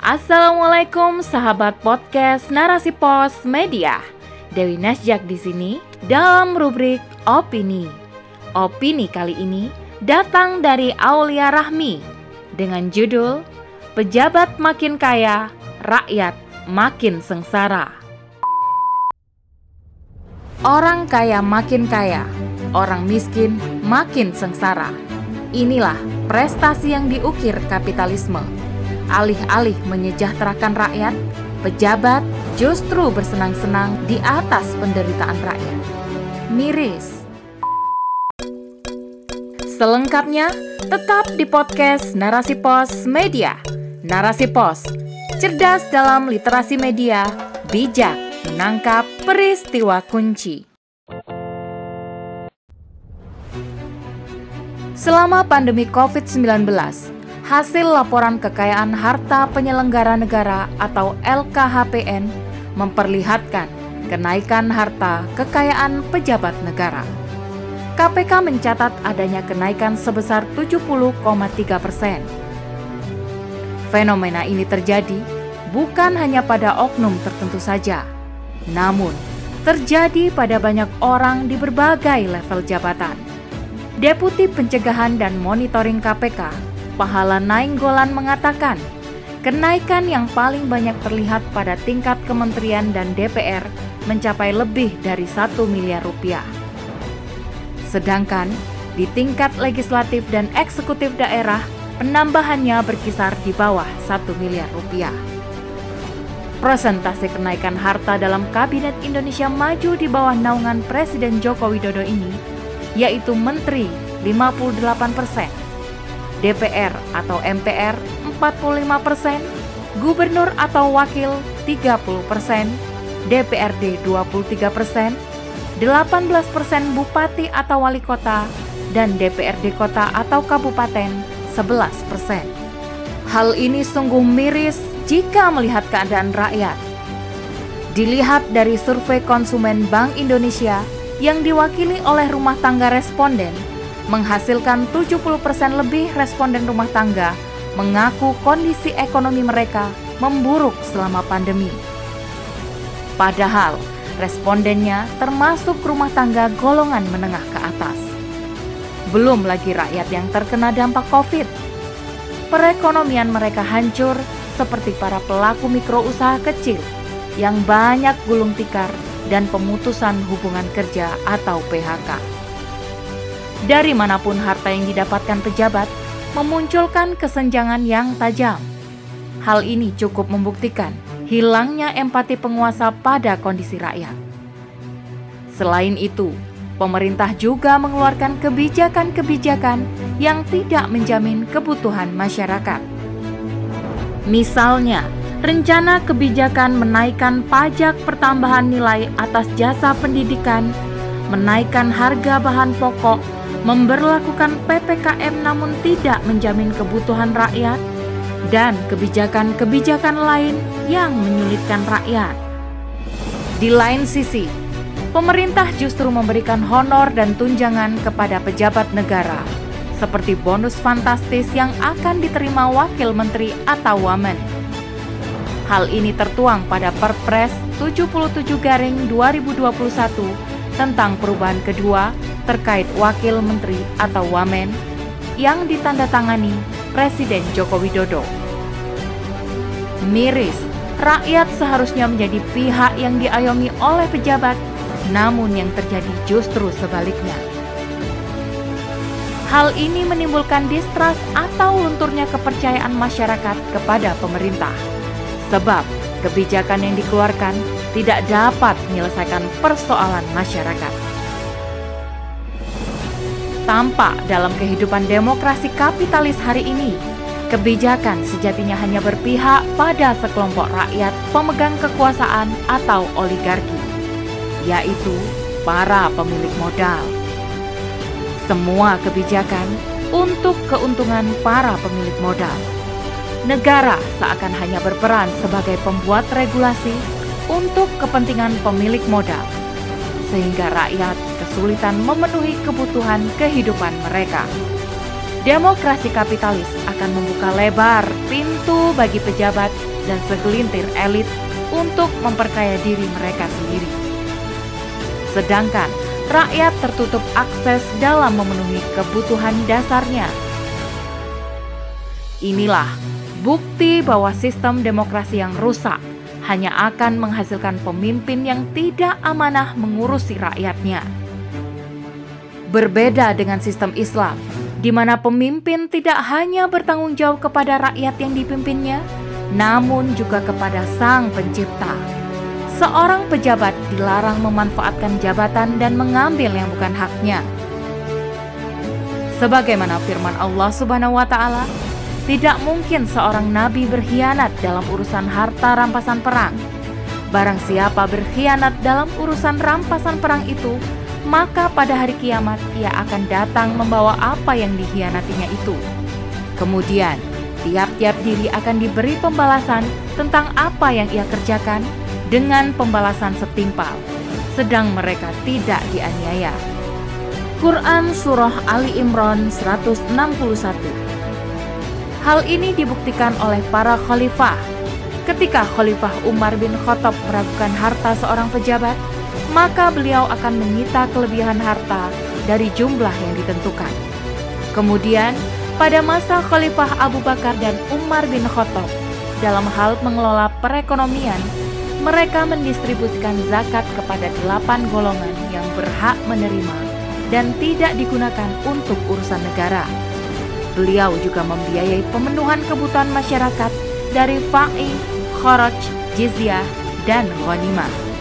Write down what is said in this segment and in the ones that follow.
Assalamualaikum sahabat podcast Narasi Pos Media. Dewi Nasjak di sini dalam rubrik opini. Opini kali ini datang dari Aulia Rahmi dengan judul Pejabat makin kaya, rakyat makin sengsara. Orang kaya makin kaya, orang miskin makin sengsara. Inilah prestasi yang diukir kapitalisme alih-alih menyejahterakan rakyat, pejabat justru bersenang-senang di atas penderitaan rakyat. Miris. Selengkapnya, tetap di podcast Narasi Pos Media. Narasi Pos, cerdas dalam literasi media, bijak menangkap peristiwa kunci. Selama pandemi COVID-19, hasil laporan kekayaan harta penyelenggara negara atau LKHPN memperlihatkan kenaikan harta kekayaan pejabat negara. KPK mencatat adanya kenaikan sebesar 70,3 persen. Fenomena ini terjadi bukan hanya pada oknum tertentu saja, namun terjadi pada banyak orang di berbagai level jabatan. Deputi Pencegahan dan Monitoring KPK Pahala Nainggolan mengatakan, kenaikan yang paling banyak terlihat pada tingkat kementerian dan DPR mencapai lebih dari satu miliar rupiah. Sedangkan di tingkat legislatif dan eksekutif daerah, penambahannya berkisar di bawah satu miliar rupiah. Presentasi kenaikan harta dalam Kabinet Indonesia Maju di bawah naungan Presiden Joko Widodo ini, yaitu Menteri 58 persen, DPR atau MPR 45 persen, Gubernur atau Wakil 30 persen, DPRD 23 persen, 18 persen Bupati atau Wali Kota, dan DPRD Kota atau Kabupaten 11 persen. Hal ini sungguh miris jika melihat keadaan rakyat. Dilihat dari survei konsumen Bank Indonesia yang diwakili oleh rumah tangga responden, menghasilkan 70% lebih responden rumah tangga mengaku kondisi ekonomi mereka memburuk selama pandemi. Padahal respondennya termasuk rumah tangga golongan menengah ke atas. Belum lagi rakyat yang terkena dampak COVID. Perekonomian mereka hancur seperti para pelaku mikro usaha kecil yang banyak gulung tikar dan pemutusan hubungan kerja atau PHK dari mana pun harta yang didapatkan pejabat memunculkan kesenjangan yang tajam. Hal ini cukup membuktikan hilangnya empati penguasa pada kondisi rakyat. Selain itu, pemerintah juga mengeluarkan kebijakan-kebijakan yang tidak menjamin kebutuhan masyarakat. Misalnya, rencana kebijakan menaikkan pajak pertambahan nilai atas jasa pendidikan, menaikkan harga bahan pokok, memberlakukan PPKM namun tidak menjamin kebutuhan rakyat, dan kebijakan-kebijakan lain yang menyulitkan rakyat. Di lain sisi, pemerintah justru memberikan honor dan tunjangan kepada pejabat negara, seperti bonus fantastis yang akan diterima wakil menteri atau wamen. Hal ini tertuang pada Perpres 77 Garing 2021 tentang perubahan kedua terkait wakil menteri atau wamen yang ditandatangani Presiden Joko Widodo. Miris, rakyat seharusnya menjadi pihak yang diayomi oleh pejabat, namun yang terjadi justru sebaliknya. Hal ini menimbulkan distrust atau lunturnya kepercayaan masyarakat kepada pemerintah. Sebab kebijakan yang dikeluarkan tidak dapat menyelesaikan persoalan masyarakat. Tampak dalam kehidupan demokrasi kapitalis hari ini, kebijakan sejatinya hanya berpihak pada sekelompok rakyat pemegang kekuasaan atau oligarki, yaitu para pemilik modal. Semua kebijakan untuk keuntungan para pemilik modal. Negara seakan hanya berperan sebagai pembuat regulasi untuk kepentingan pemilik modal, sehingga rakyat kesulitan memenuhi kebutuhan kehidupan mereka. Demokrasi kapitalis akan membuka lebar pintu bagi pejabat dan segelintir elit untuk memperkaya diri mereka sendiri. Sedangkan rakyat tertutup akses dalam memenuhi kebutuhan dasarnya. Inilah bukti bahwa sistem demokrasi yang rusak hanya akan menghasilkan pemimpin yang tidak amanah mengurusi rakyatnya. Berbeda dengan sistem Islam, di mana pemimpin tidak hanya bertanggung jawab kepada rakyat yang dipimpinnya, namun juga kepada Sang Pencipta. Seorang pejabat dilarang memanfaatkan jabatan dan mengambil yang bukan haknya. Sebagaimana firman Allah Subhanahu wa taala, tidak mungkin seorang nabi berkhianat dalam urusan harta rampasan perang. Barang siapa berkhianat dalam urusan rampasan perang itu, maka pada hari kiamat ia akan datang membawa apa yang dikhianatinya itu. Kemudian, tiap-tiap diri akan diberi pembalasan tentang apa yang ia kerjakan dengan pembalasan setimpal, sedang mereka tidak dianiaya. Quran Surah Ali Imran 161 Hal ini dibuktikan oleh para khalifah. Ketika Khalifah Umar bin Khattab meragukan harta seorang pejabat, maka beliau akan menyita kelebihan harta dari jumlah yang ditentukan. Kemudian, pada masa Khalifah Abu Bakar dan Umar bin Khattab, dalam hal mengelola perekonomian, mereka mendistribusikan zakat kepada delapan golongan yang berhak menerima dan tidak digunakan untuk urusan negara. Beliau juga membiayai pemenuhan kebutuhan masyarakat dari fa'i, kharaj, jizyah, dan ghanimah.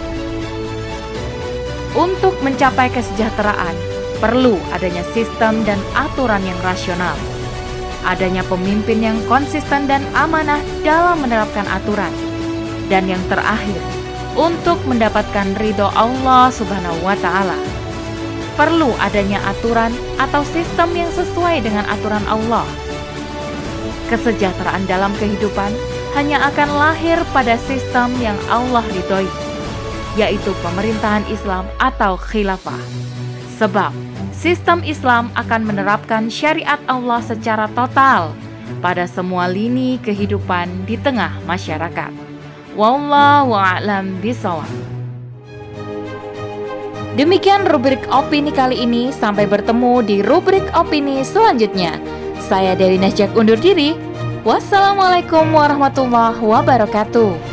Untuk mencapai kesejahteraan, perlu adanya sistem dan aturan yang rasional. Adanya pemimpin yang konsisten dan amanah dalam menerapkan aturan. Dan yang terakhir, untuk mendapatkan ridho Allah Subhanahu wa taala. Perlu adanya aturan atau sistem yang sesuai dengan aturan Allah. Kesejahteraan dalam kehidupan hanya akan lahir pada sistem yang Allah ridhoi yaitu pemerintahan Islam atau khilafah. Sebab sistem Islam akan menerapkan syariat Allah secara total pada semua lini kehidupan di tengah masyarakat. Wallahu a'lam bishawab. Demikian rubrik opini kali ini. Sampai bertemu di rubrik opini selanjutnya. Saya Dewi Nasjak undur diri. Wassalamualaikum warahmatullahi wabarakatuh.